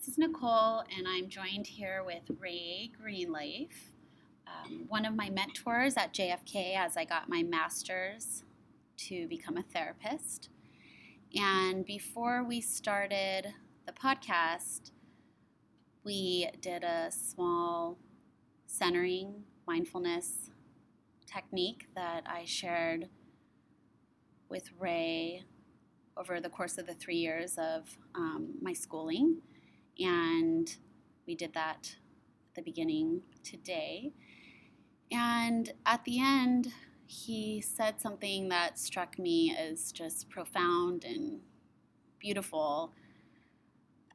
This is Nicole, and I'm joined here with Ray Greenleaf, um, one of my mentors at JFK as I got my master's to become a therapist. And before we started the podcast, we did a small centering mindfulness technique that I shared with Ray over the course of the three years of um, my schooling. And we did that at the beginning today. And at the end, he said something that struck me as just profound and beautiful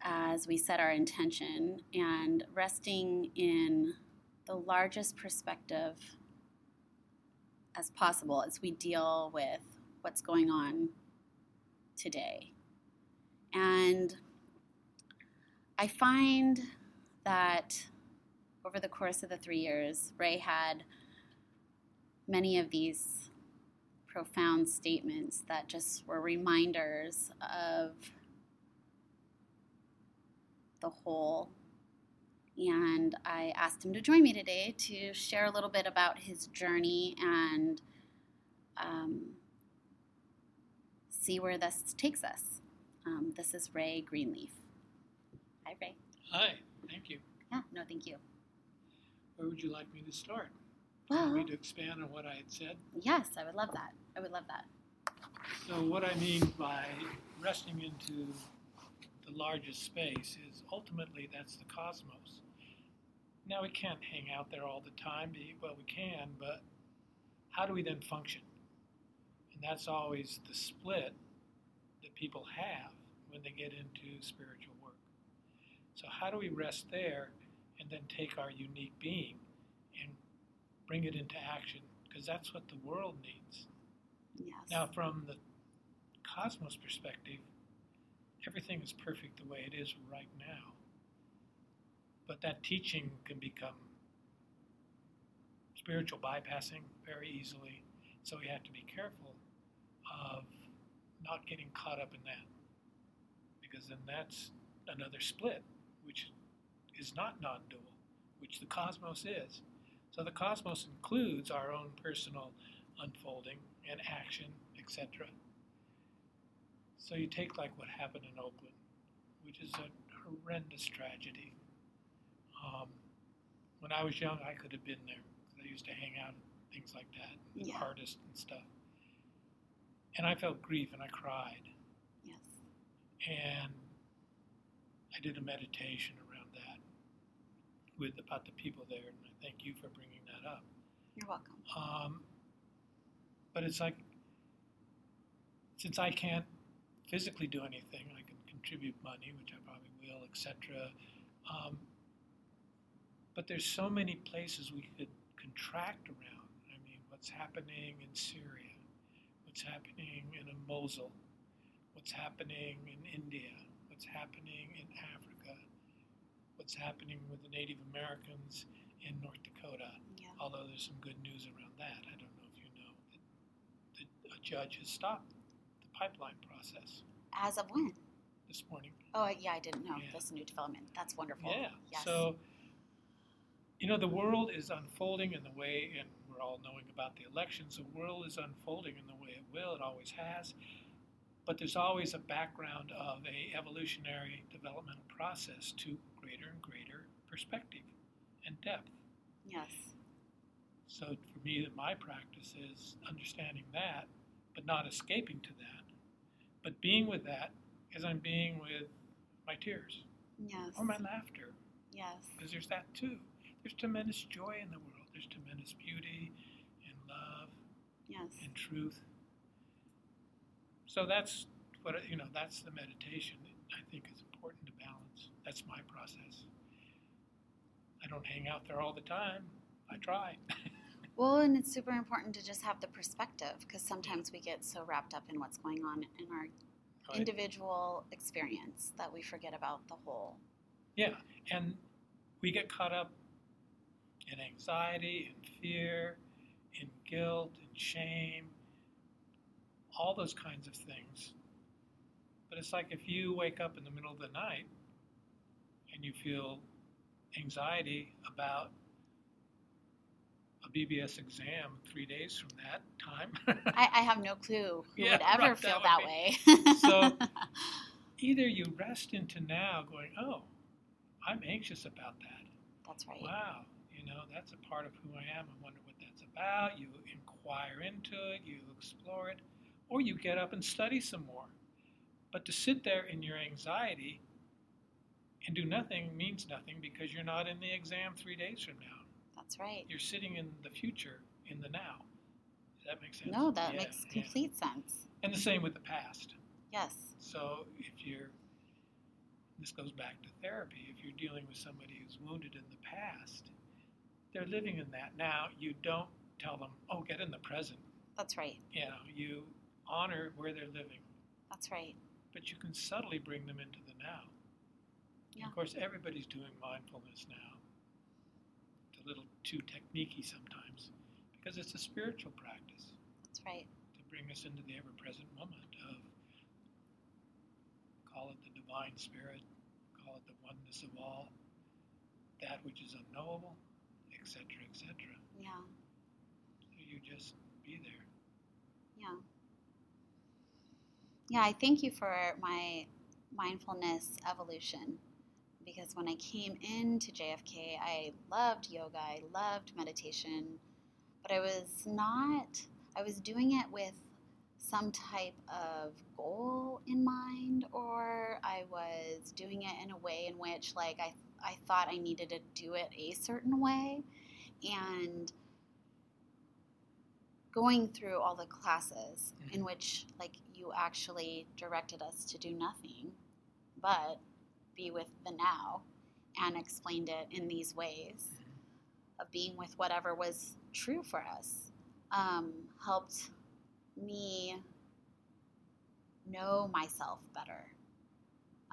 as we set our intention and resting in the largest perspective as possible as we deal with what's going on today. And I find that over the course of the three years, Ray had many of these profound statements that just were reminders of the whole. And I asked him to join me today to share a little bit about his journey and um, see where this takes us. Um, this is Ray Greenleaf. Hi, Ray. Hi, thank you. Yeah, no, thank you. Where would you like me to start? Well, Want me to expand on what I had said? yes, I would love that. I would love that. So, what I mean by resting into the largest space is ultimately that's the cosmos. Now, we can't hang out there all the time. Well, we can, but how do we then function? And that's always the split that people have when they get into spiritual. So, how do we rest there and then take our unique being and bring it into action? Because that's what the world needs. Yes. Now, from the cosmos perspective, everything is perfect the way it is right now. But that teaching can become spiritual bypassing very easily. So we have to be careful of not getting caught up in that. Because then that's another split, which is not non dual, which the cosmos is. So the cosmos includes our own personal unfolding and action, etc. So you take like what happened in Oakland, which is a horrendous tragedy. Um, when I was young, I could have been there because I used to hang out and things like that, and Yeah. artists and stuff. And I felt grief and I cried. yes. And I did a meditation around that with about the people there, and I thank you for bringing that up. You're welcome. Um, but it's like, since I can't physically do anything, I can contribute money, which I probably will, etc. Um, but there's so many places we could contract around. I mean, what's happening in Syria? What's happening in Mosul? What's happening in India? What's happening in Africa? What's happening with the Native Americans in North Dakota? Yeah. although there's some good news around that. I don't know if you know that a judge has stopped the pipeline process As of when? this morning. Oh, yeah, I didn't know Yeah. a new development. That's wonderful. Yeah. Yes. So, you know, the world is unfolding in the way, and we're all knowing about the elections. The world is unfolding in the way it will. It always has. But there's always a background of a evolutionary developmental process to greater and greater perspective and depth. yes. So for me, my practice is understanding that, but not escaping to that, but being with that as I'm being with my tears Yes. or my laughter, yes. because there's that too. There's tremendous joy in the world. There's tremendous beauty and love Yes. and truth. So that's what you know. That's the meditation that I think is important to balance. That's my process. I don't hang out there all the time. I try. Well, and it's super important to just have the perspective because sometimes we get so wrapped up in what's going on in our Right? individual experience that we forget about the whole. Yeah, and we get caught up in anxiety and fear, in guilt and shame, all those kinds of things. But it's like if you wake up in the middle of the night and you feel anxiety about a BBS exam three days from that time. I, I have no clue who Yeah, would ever right, feel would that way. So- Either you rest into now going, oh, I'm anxious about that. That's right. Wow, you know, that's a part of who I am. I wonder what that's about. You inquire into it, you explore it, or you get up and study some more. But to sit there in your anxiety and do nothing means nothing because you're not in the exam three days from now. That's right. You're sitting in the future, in the now. Does that make sense? No, that Yeah, makes yeah. complete sense. And the same with the past. Yes. So if you're, this goes back to therapy, if you're dealing with somebody who's wounded in the past, they're living in that. Now, you don't tell them, oh, get in the present. That's right. You know, you honor where they're living, That's right. but you can subtly bring them into the now. Yeah. Of course, everybody's doing mindfulness now. It's a little too techniquey sometimes because it's a spiritual practice That's right. to bring us into the ever present moment of call it the divine spirit, call it the oneness of all, that which is unknowable, etc., etc. Yeah. So you just be there. Yeah. Yeah, I thank you for my mindfulness evolution because when I came into JFK, I loved yoga, I loved meditation, but I was not, I was doing it with some type of goal in mind, or I was doing it in a way in which, like, I, I thought I needed to do it a certain way. And going through all the classes in mm-hmm. which like you actually directed us to do nothing but be with the now and explained it in these ways of being with whatever was true for us um, helped me know myself better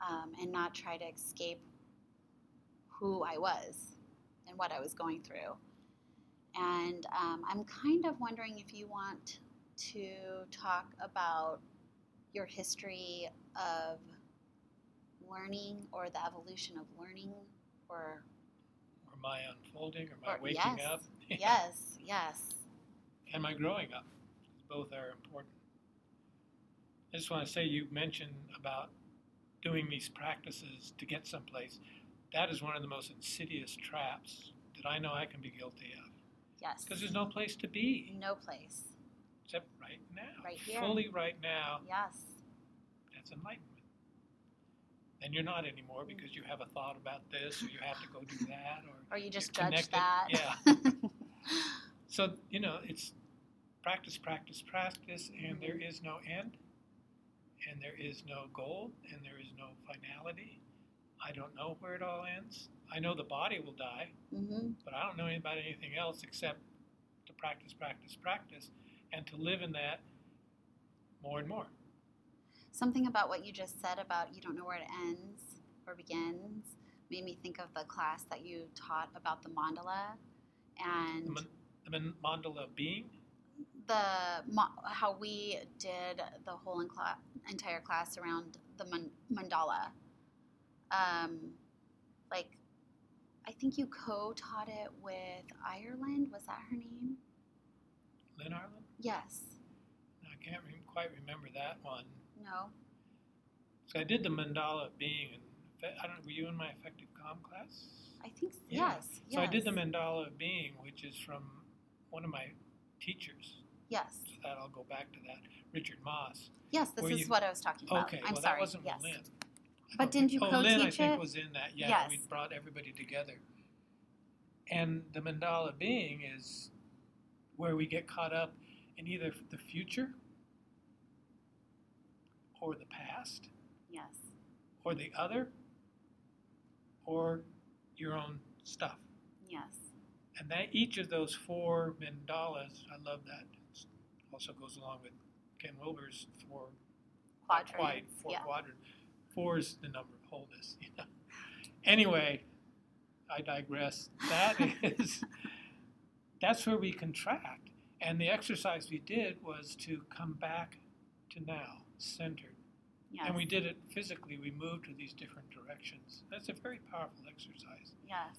um, and not try to escape who I was and what I was going through. And um, I'm kind of wondering if you want to talk about your history of learning or the evolution of learning or, Or my unfolding, or my or waking yes, up, yes, yes, and my growing up. Both are important. I just want to say you mentioned about doing these practices to get someplace. That is one of the most insidious traps that I know I can be guilty of. yes. Because there's no place to be No place. Except right now. Right here. Fully right now. Yes, That's enlightenment. Then you're not anymore because you have a thought about this or you have to go do that or or you just judge connected. that. Yeah. so you know it's practice, practice, practice, and there Mm-hmm. is no end, and there is no goal, and there is no finality. I don't know where it all ends. I know the body will die, hmm but I don't know about anything else except to practice, practice, practice, and to live in that more and more. Something about what you just said about you don't know where it ends or begins made me think of the class that you taught about the mandala and The, man, the man- mandala being. the how we did the whole entire class around the man- mandala. Um, like, I think you co-taught it with Ireland. Was that her name? Lynn Arlen? Yes. I can't re- quite remember that one. No. So I did the mandala of being. And I don't. Were you in my effective calm class? I think Yeah. yes. So I did the mandala of being, which is from one of my teachers. Yes. So that I'll go back to that, Richard Moss. Yes. This is you- what I was talking about. Okay, I'm well sorry. that wasn't yes. Lynn. But didn't think- you oh, Lynn, I co-teach think it? was in that. Yeah, Yes. we brought everybody together. And the mandala being is where we get caught up in either the future or the past Yes. or the other or your own stuff. Yes. And that each of those four mandalas, I love that. It also goes along with Ken Wilber's four Quadrants. quite four yeah. quadrant. Four is the number of wholeness. You know? Anyway, I digress. That is that's where we contract. And the exercise we did was to come back to now, centered, Yes. And we did it physically. We moved to these different directions. That's a very powerful exercise. Yes.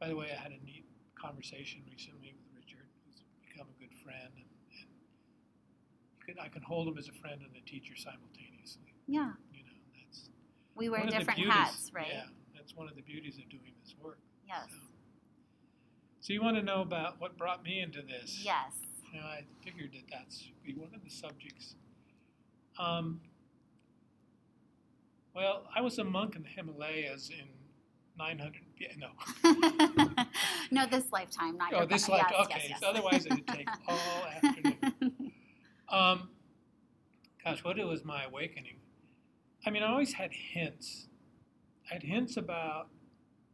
By the way, I had a neat conversation recently with Richard, who's become a good friend, and, and could, I can hold him as a friend and a teacher simultaneously. Yeah. You know, that's We wear one of the different beauties- hats, right? Yeah, that's one of the beauties of doing this work. Yes. So, so you want to know about what brought me into this? Yes. Know, I figured that that's be one of the subjects. Um, well, I was a monk in the Himalayas in 900. Yeah, no. no, this lifetime, not Oh, your this yes, life. yes, okay. yes. Otherwise, it'd take all afternoon. Um, gosh, what was my awakening? I mean, I always had hints. I had hints about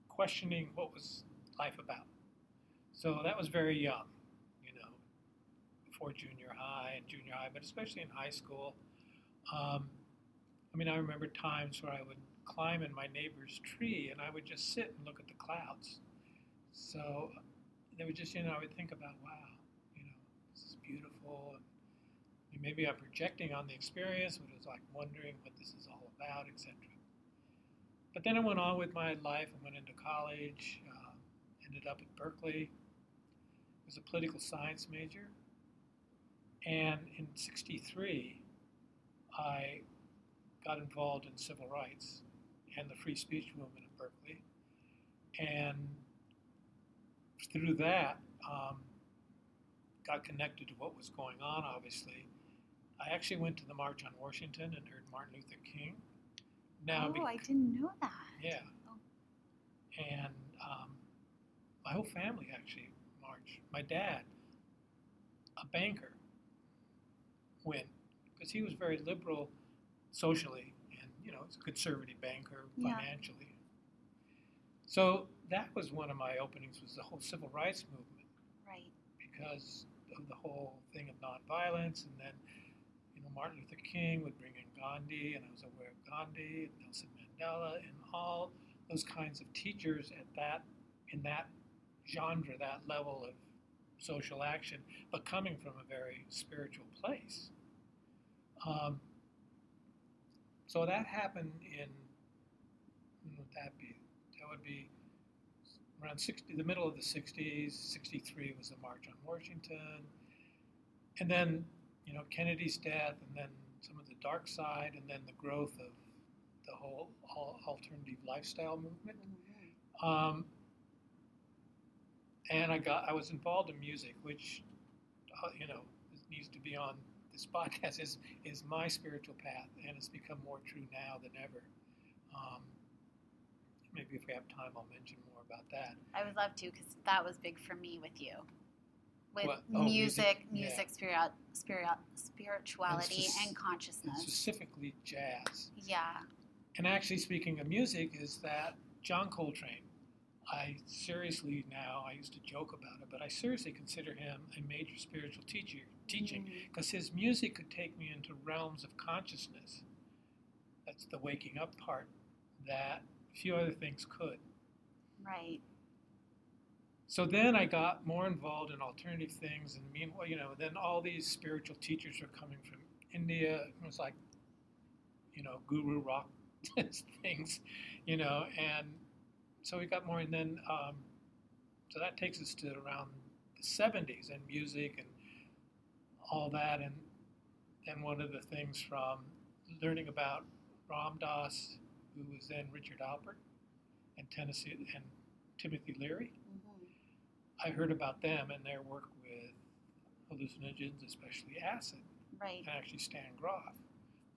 questioning what was life about. So that was very young, before junior high and junior high, but especially in high school. Um, I mean, I remember times where I would climb in my neighbor's tree and I would just sit and look at the clouds. So there was just, you know, I would think about, wow, you know, this is beautiful. And maybe I'm projecting on the experience, but it was like wondering what this is all about, etc. But then I went on with my life and went into college, uh, ended up at Berkeley, was a political science major. And in 63, I got involved in civil rights and the free speech movement at Berkeley. And through that, um, got connected to what was going on, obviously. I actually went to the March on Washington and heard Martin Luther King. Now, oh, bec- I didn't know that. yeah. Oh. And um, my whole family actually marched. My dad, a banker, went because he was very liberal socially and, you know, he's a conservative banker Yeah. financially. So that was one of my openings was the whole civil rights movement Right. because of the whole thing of nonviolence, and then you know Martin Luther King would bring in Gandhi, and I was aware of Gandhi and Nelson Mandela and all those kinds of teachers at that in that genre, that level of social action, but coming from a very spiritual place. Um, so that happened in when would that be? That would be around 60, the middle of the 60s. 63 was the March on Washington. And then, you know, Kennedy's death, and then some of the dark side, and then the growth of the whole alternative lifestyle movement. Mhm. Um, and I got, I was involved in music, which, uh, you know, needs to be on this podcast is is my spiritual path, and it's become more true now than ever. Um, maybe if we have time, I'll mention more about that. I would love to because that was big for me with you. With Oh, music, music, yeah. spirit, spirit, spirituality, and And consciousness. specifically jazz. Yeah. And actually, speaking of music, is that John Coltrane. I seriously now, I used to joke about it, but I seriously consider him a major spiritual teacher, teaching mm. because his music could take me into realms of consciousness. That's the waking up part that few other things could. Right. So then I got more involved in alternative things, and meanwhile, you know, then all these spiritual teachers were coming from India. It was like, you know, guru rock things, you know, and so we got more, and then um, so that takes us to around the 70s and music and all that, and then one of the things from learning about Ram Dass, who was then Richard Alpert, and Tennessee and Timothy Leary. Mhm. I heard about them and their work with hallucinogens, especially acid. Right. And actually, Stan Grof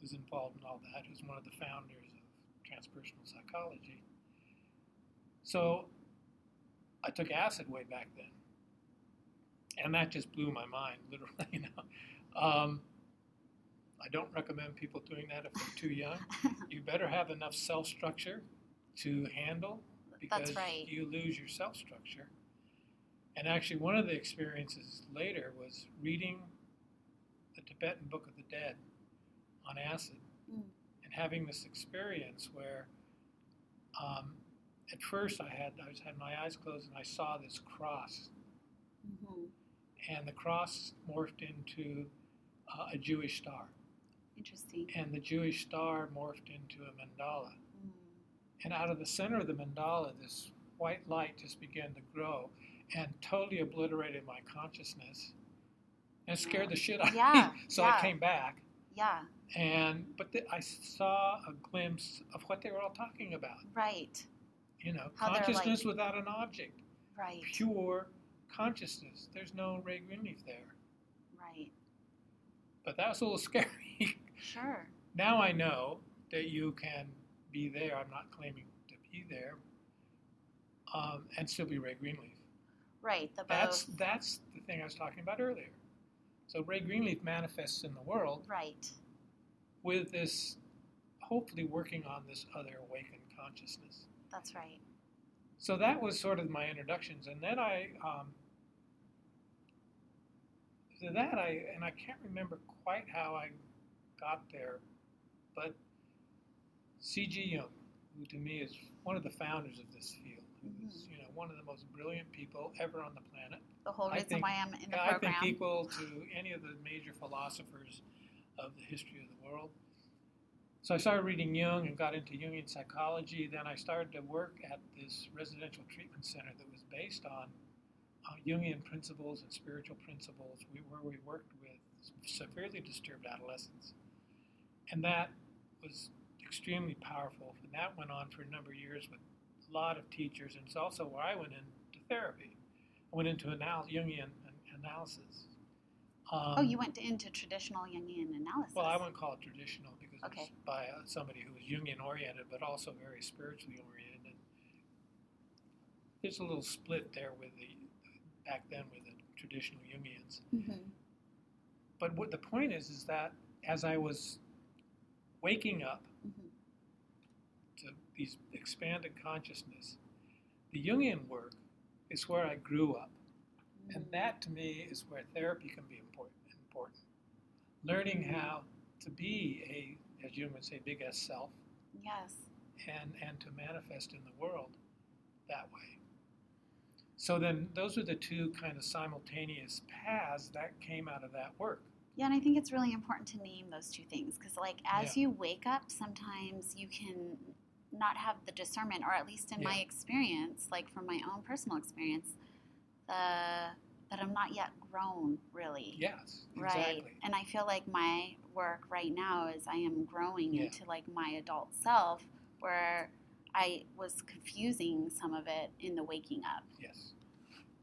was involved in all that, who's one of the founders of transpersonal psychology. So I took acid way back then. And that just blew my mind, literally. You know, um, I don't recommend people doing that if they're too young. You better have enough self structure to handle because right. you lose your self structure. And actually, one of the experiences later was reading the Tibetan Book of the Dead on acid Mm. and having this experience where um, at first I had I was had my eyes closed and I saw this cross Mhm. and the cross morphed into uh, a Jewish star Interesting. and the Jewish star morphed into a mandala. Mm. And out of the center of the mandala, this white light just began to grow and totally obliterated my consciousness and scared the shit out of Yeah, me. So yeah. I came back Yeah, and but the, I saw a glimpse of what they were all talking about. right, You know, How consciousness like- without an object, right, pure consciousness. There's no Ray Greenleaf there. right. But that was a little scary. Sure. now I know that you can be there. I'm not claiming to be there, um, and still be Ray Greenleaf. Right. The both. That's that's the thing I was talking about earlier. So Ray Greenleaf manifests in the world right. with this, hopefully working on this other awakened consciousness. That's right. So that was sort of my introductions, and then I, um, to that I, and I can't remember quite how I got there, but C.G. Jung, who to me is one of the founders of this field, who is Mhm. you know one of the most brilliant people ever on the planet. The whole I reason think- why I'm in the I program. think equal to any of the major philosophers of the history of the world. So I started reading Jung and got into Jungian psychology. Then I started to work at this residential treatment center that was based on uh, Jungian principles and spiritual principles, we, where we worked with severely disturbed adolescents. And that was extremely powerful. And that went on for a number of years with a lot of teachers. And it's also where I went into therapy. I went into anal- Jungian an- analysis. Um, oh, you went into traditional Jungian analysis. well, I wouldn't call it traditional Okay. by uh, somebody who was Jungian oriented, but also very spiritually oriented. There's a little split there with the back then with the traditional Jungians. hmm But what the point is, is that as I was waking up hmm to these expanded consciousness, the Jungian work is where I grew up. Mm. And that to me is where therapy can be important. important. Learning Mhm. how to be a, as Jung would say, big S self, Yes. and, and to manifest in the world that way. So then those are the two kind of simultaneous paths that came out of that work. Yeah, and I think it's really important to name those two things because, like, as you wake up, sometimes you can not have the discernment, or at least in my experience, like from my own personal experience, the that I'm not yet grown really. Yes, Right. And I feel like my work right now is I am growing Yeah. into like my adult self where I was confusing some of it in the waking up. Yes.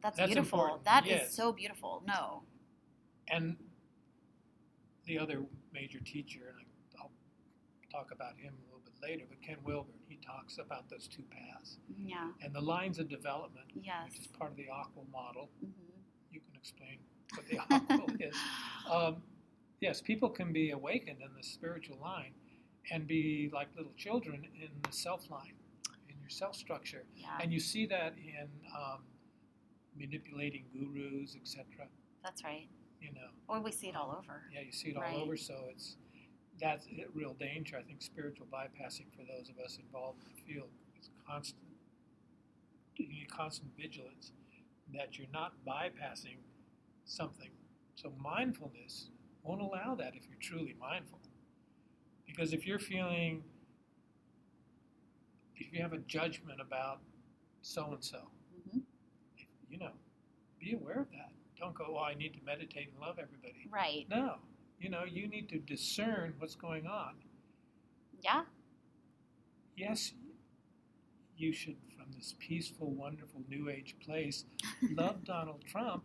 That's, That's beautiful. important. That is Yes. so beautiful. No. And the other major teacher, and I- I'll talk about him a little bit later, but Ken Wilber, he talks about those two paths Yeah. and the lines of development, Yes. which is part of the AQAL model. hmm You can explain what the AQAL is. Um, yes, people can be awakened in the spiritual line and be like little children in the self line, in your self structure. Yeah. And you see that in um, manipulating gurus, etc. That's right. You know, Or we see it all over. yeah, you see it all Right. over. So it's that's a real danger. I think spiritual bypassing for those of us involved in the field is constant. You need constant vigilance that you're not bypassing something. So mindfulness won't allow that if you're truly mindful. Because if you're feeling, if you have a judgment about so and so, you know, be aware of that. Don't go, oh, I need to meditate and love everybody. Right. No, you know, you need to discern what's going on. Yeah. Yes, you should, from this peaceful, wonderful New Age place, love Donald Trump,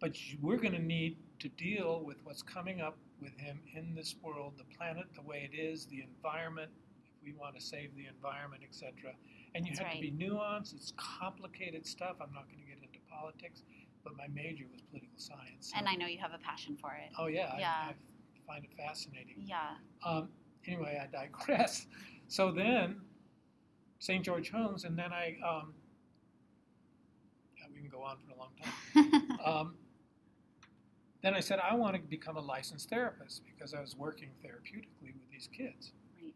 but we're going to need to deal with what's coming up with him in this world, the planet the way it is, the environment, if we want to save the environment, etc. And you That's have to be nuanced. It's complicated stuff. I'm not going to get into politics, but my major was political science. so- And I know you have a passion for it. oh yeah, Yeah. I, I find it fascinating. Yeah. Um, anyway, I digress. So then, St. George Homes, and then I, um, yeah, we can go on for a long time. Um, then I said, I want to become a licensed therapist because I was working therapeutically with these kids. right.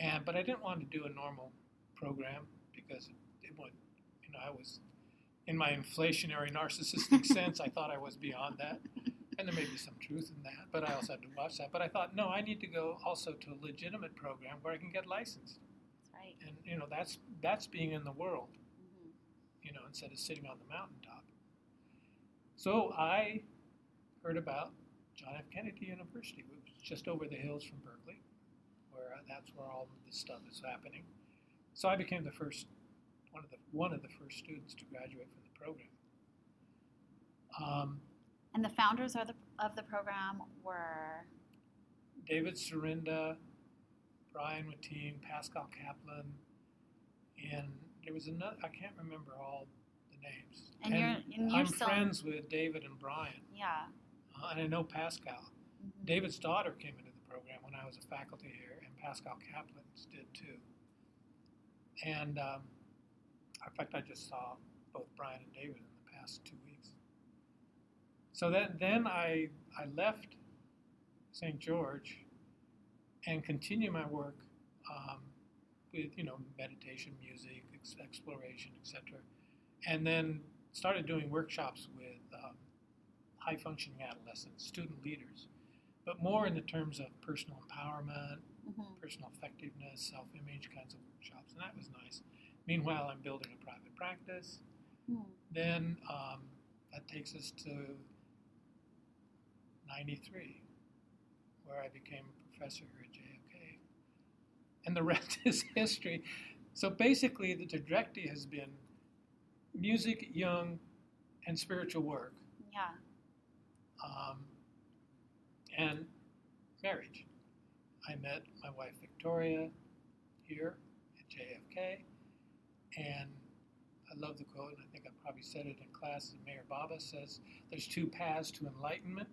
And, but I didn't want to do a normal program because it, it would, you know, I was, in my inflationary narcissistic sense, I thought I was beyond that. and there may be some truth in that, but I also had to watch that. But I thought, no, I need to go also to a legitimate program where I can get licensed, right. and you know that's that's being in the world, hmm you know, instead of sitting on the mountaintop. So I heard about John F. Kennedy University, which is just over the hills from Berkeley, where uh, that's where all of this stuff is happening. So I became the first one of the one of the first students to graduate from the program. Um, And the founders of the of the program were David Serinda, Brian Mateen, Pascal Kaplan, and there was another. I can't remember all the names. And you're- and you're I'm still- friends with David and Brian, yeah. Uh, and I know Pascal. Mhm. David's daughter came into the program when I was a faculty here, and Pascal Kaplan's did too. And um, in fact, I just saw both Brian and David in the past two weeks. So that, then I, I left St. George and continued my work um, with you know meditation, music, ex- exploration, etc. And then started doing workshops with high functioning adolescents, student leaders, but more in the terms of personal empowerment, Mhm. personal effectiveness, self image kinds of workshops, and that was nice. Meanwhile, I'm building a private practice. Hmm. Then um, that takes us to 93, where I became a professor here at JFK. And the rest is history. So basically, the trajectory has been music, Jung, and spiritual work, Yeah. Um, and marriage. I met my wife Victoria here at JFK, and I love the quote, and I think I probably said it in class. that Meher Baba says, "There's two paths to enlightenment.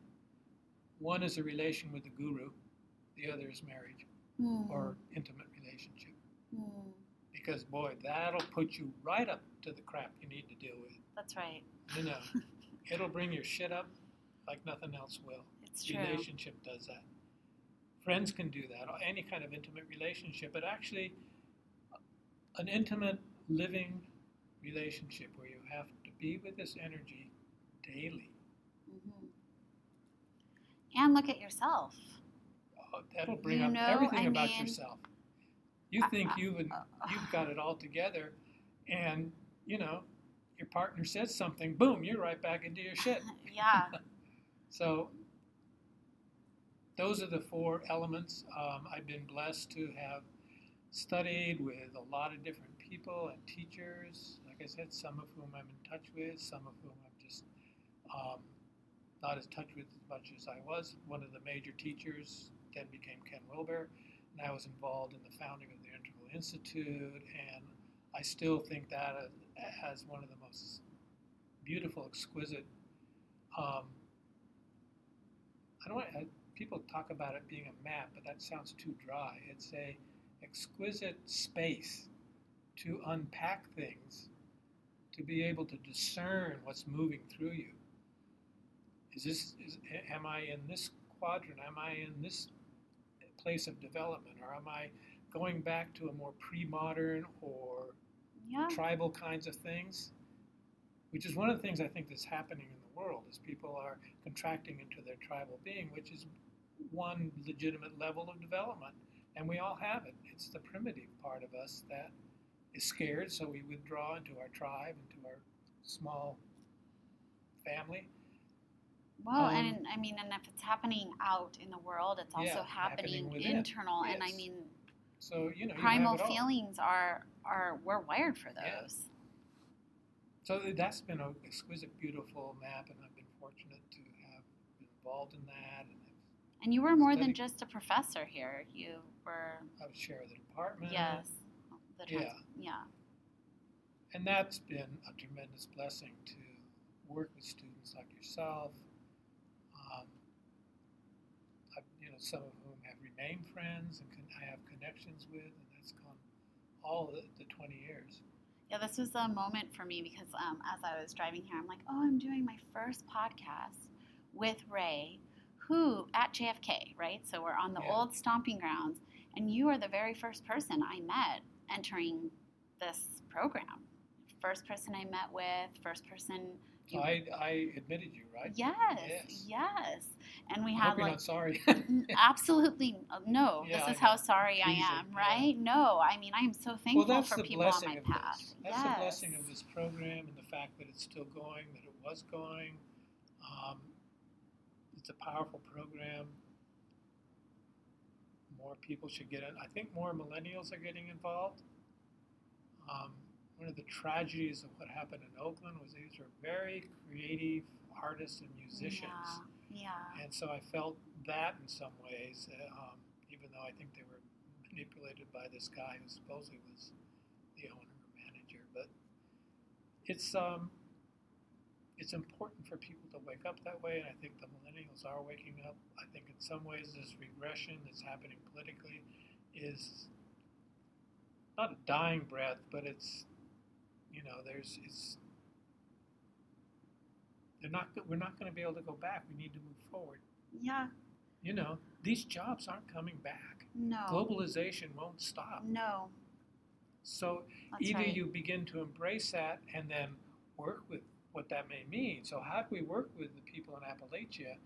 One is a relation with the guru, the other is marriage Hmm. or intimate relationship. Hmm. Because boy, that'll put you right up to the crap you need to deal with. That's right. You know, it'll bring your shit up like nothing else will. It's true. Relationship does that. Friends can do that, or any kind of intimate relationship, but actually, an intimate living relationship where you have to be with this energy daily. hmm And look at yourself. Oh, that'll bring You up know, everything I about mean- yourself. You think I- you've uh, you've got it all together, and you know your partner says something, boom, you're right back into your shit. yeah. So those are the four elements. Um, I've been blessed to have studied with a lot of different people and teachers. Like I said, some of whom I'm in touch with, some of whom I'm just um, not as touch with as much as I was. One of the major teachers then became Ken Wilber, and I was involved in the founding of the Integral Institute, and I still think that as one of the most beautiful, exquisite um, I don't want I, people talk about it being a map, but that sounds too dry. It's a exquisite space to unpack things, to be able to discern what's moving through you. Is this is am I in this quadrant? Am I in this place of development, or am I going back to a more pre-modern or Yeah. tribal kinds of things, which is one of the things I think that's happening in the world is people are contracting into their tribal being, which is one legitimate level of development, and we all have it. It's the primitive part of us that is scared, so we withdraw into our tribe, into our small family. Well, Um, and I mean, and if it's happening out in the world, it's also Yeah, happening, happening internal. And I mean, So you know, primal all. feelings are are we're wired for those. Yeah. So that's been an exquisite, beautiful map, and I've been fortunate to have been involved in that. And And you were more than just a professor here. You were I was chair of the department. yes, the trans- Yeah. yeah. And that's been a tremendous blessing to work with students like yourself. Um, you know, some of whom have remained friends and con- I have connections with, and that's gone all the, the 20 years. Yeah, this was a moment for me because um, as I was driving here, I'm like, oh, I'm doing my first podcast with Ray, who at JFK, right? So we're on the Yeah. old stomping grounds, and you are the very first person I met entering this program. First person I met with, first person So You- I, I admitted you, right? Yes, Yes. yes. And we had like not sorry. Absolutely uh, no. Yeah, this is how sorry I am, yeah. right? No, I mean I am so thankful well, for people on my path. this. That's yes. the blessing of this program and the fact that it's still going, that it was going. Um, it's a powerful program. More people should get in. I think more millennials are getting involved. Um, one of the tragedies of what happened in Oakland was these were very creative artists and musicians. Yeah. yeah. And so I felt that in some ways, um, even though I think they were manipulated by this guy who supposedly was the owner or manager. But it's um, it's important for people to wake up that way, and I think the millennials are waking up. I think in some ways this regression that's happening politically is not a dying breath, but it's you know there's it's they're not we're not going to be able to go back. We need to move forward. Yeah. You know these jobs aren't coming back. No. Globalization won't stop. No. So That's either right. you begin to embrace that and then work with what that may mean. So how do we work with the people in Appalachia?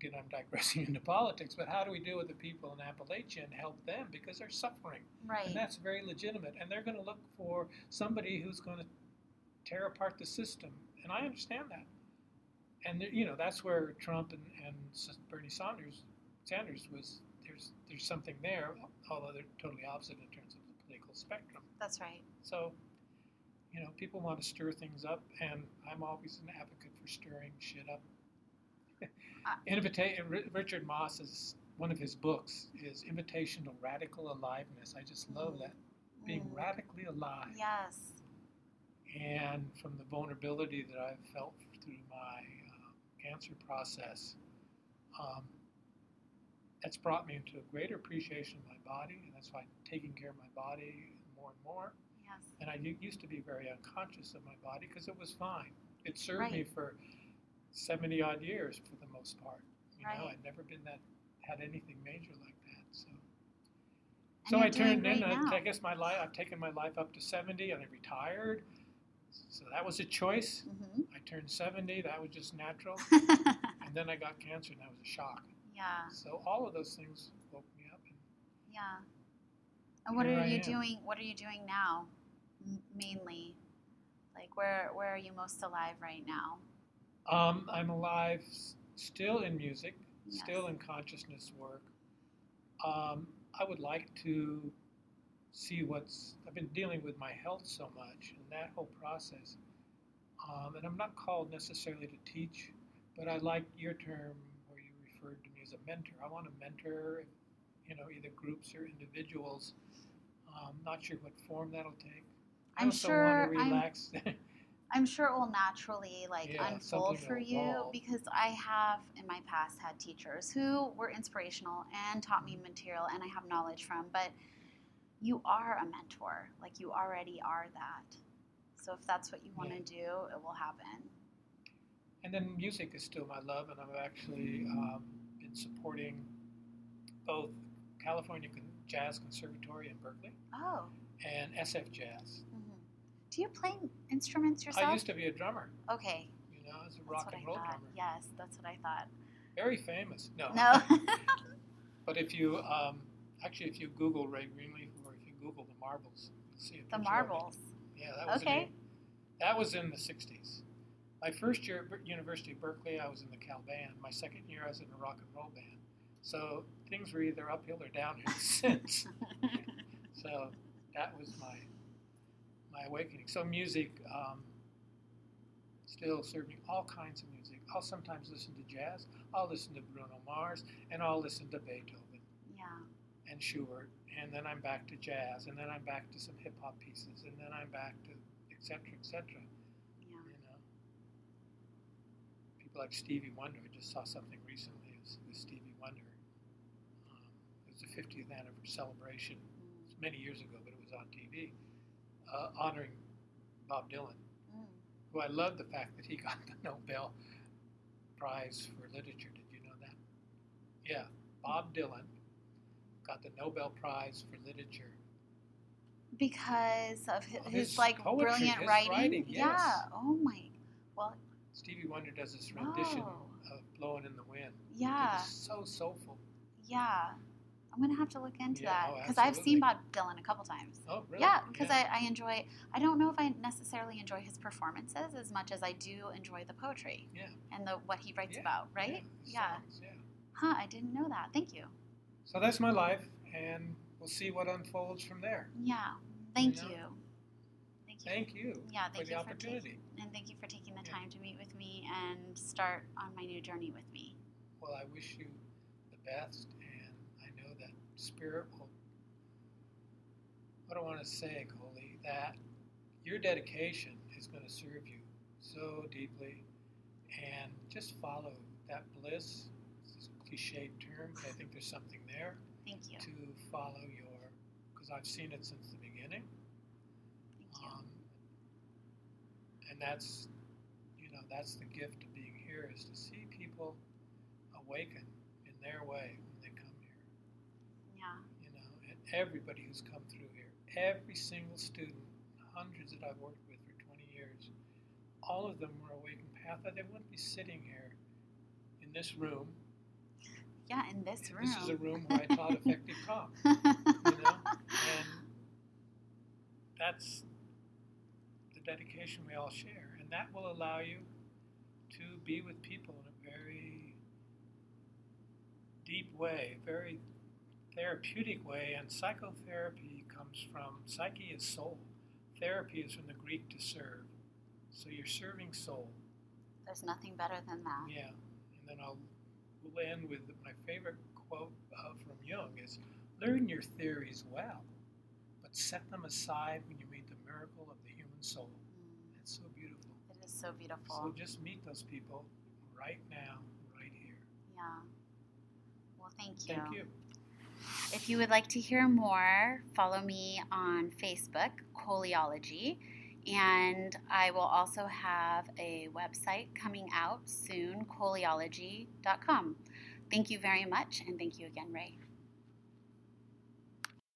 Again, I'm digressing into politics, but how do we deal with the people in Appalachia and help them because they're suffering, Right. and that's very legitimate. And they're going to look for somebody who's going to tear apart the system, and I understand that. And you know that's where Trump and, and Bernie Sanders Sanders was. There's there's something there, although they're totally opposite in terms of the political spectrum. That's right. So, you know, people want to stir things up, and I'm always an advocate for stirring shit up. Invita- Richard Moss's one of his books is Invitation to Radical Aliveness. I just love that being Mm. radically alive, Yes. and from the vulnerability that I've felt through my uh, cancer process. Um, that's brought me into a greater appreciation of my body, and that's why I'm taking care of my body more and more. Yes. And I used to be very unconscious of my body because it was fine. It served me for 70 odd years for the most part. You know, I'd never been that, had anything major like that. So, And so I turned in, I. I guess my life, I've taken my life up to 70 and I retired. So that was a choice. Mhm. I turned 70, that was just natural. and then I got cancer and that was a shock. yeah. So all of those things woke me up. And Yeah. And what are I you am. doing? What are you doing now, m- mainly? Like where where are you most alive right now? Um, I'm alive, still in music, still in consciousness work. Um, I would like to see what's. I've been dealing with my health so much and that whole process. Um, and I'm not called necessarily to teach, but I like your term where you referred to me as a mentor. I want to mentor, you know, either groups or individuals. Um, not sure what form that'll take. I I'm also sure- want to relax. I'm sure it will naturally like Yeah, unfold for you evolve. because I have in my past had teachers who were inspirational and taught me material and I have knowledge from, but you are a mentor. Like you already are that. So if that's what you want to Yeah. do, it will happen. And then music is still my love, and I've actually um, been supporting both California Jazz Conservatory in Berkeley Oh. and SF Jazz. hmm Do you play instruments yourself? I used to be a drummer, Okay. you know, as a That's rock and roll drummer. Yes, that's what I thought. Very famous. No. No. But if you, um, actually, if you Google Ray Greenleaf or if you Google the Marbles, you'll see picture the it. marbles. Yeah, that was Okay. in, that was in the 60s. My first year at University of Berkeley, I was in the Cal band. My second year, I was in a rock and roll band. So things were either uphill or downhill since. so that was my my awakening. So music um, still served me all kinds of music. I'll sometimes listen to jazz. I'll listen to Bruno Mars, and I'll listen to Beethoven yeah. and Schubert, and then I'm back to jazz, and then I'm back to some hip hop pieces, and then I'm back to etc. cetera, et cetera. Yeah. You know, people like Stevie Wonder. I just saw something recently with, Stevie Wonder. Um, it was the 50th anniversary celebration Mm. many years ago, but it was on TV, uh, honoring Bob Dylan, Mm. who I love the fact that he got the Nobel Prize for Literature. Did you know that? Yeah, Bob Dylan got the Nobel Prize for Literature. Because of his, Of his, his like poetry, brilliant his writing. writing, Yeah. Oh my. Well, Stevie Wonder does this rendition Oh. of "Blowing in the Wind." Yeah, It's so soulful. yeah. I'm gonna have to look into Yeah, that oh, because I've seen. Bob Dylan a couple times. Oh, really? Yeah, because I, I enjoy. I don't know if I necessarily enjoy his performances as much as I do enjoy the poetry Yeah. and the what he writes Yeah, about. Right? Yeah. Yeah. songs, yeah. Huh? I didn't know that. Thank you. So that's my life, and we'll see what unfolds from there. Yeah. Thank know? you. Thank you. Thank you Yeah, for thank the you for opportunity. taking and thank you for taking the Yeah. time to meet with me and start on my new journey with me. Well, I wish you the best, and I know that Spirit will. I want to say, Coley? That your dedication is going to serve you so deeply, and just follow that bliss. It's a cliched term, but I think there's something there Thank you. to follow your, because I've seen it since the beginning. Thank you. Um, and that's, you know, that's the gift of being here is to see people awaken in their way when they come here. Yeah. You know, and everybody who's come through here, every single student, hundreds that I've worked with for 20 years, all of them were awakened path. They wouldn't be sitting here in this room. Yeah, in this And room. This is a room where I taught effective comp. you know, and that's the dedication we all share, and that will allow you to be with people in a very deep way, very therapeutic way. And psychotherapy comes from psyche is soul. Therapy is from the Greek to serve, so you're serving soul. There's nothing better than that. Yeah, and then I'll we'll end with my favorite quote uh, from Jung is learn your theories well, but set them aside when you meet the miracle of the human soul. Mm, It's so beautiful. It is so beautiful. So just meet those people right now, right here. yeah. Well, thank you. Thank you. If you would like to hear more, follow me on Facebook, Coleyology, and I will also have a website coming out soon, coleyology.com. Thank you very much, and thank you again, Ray.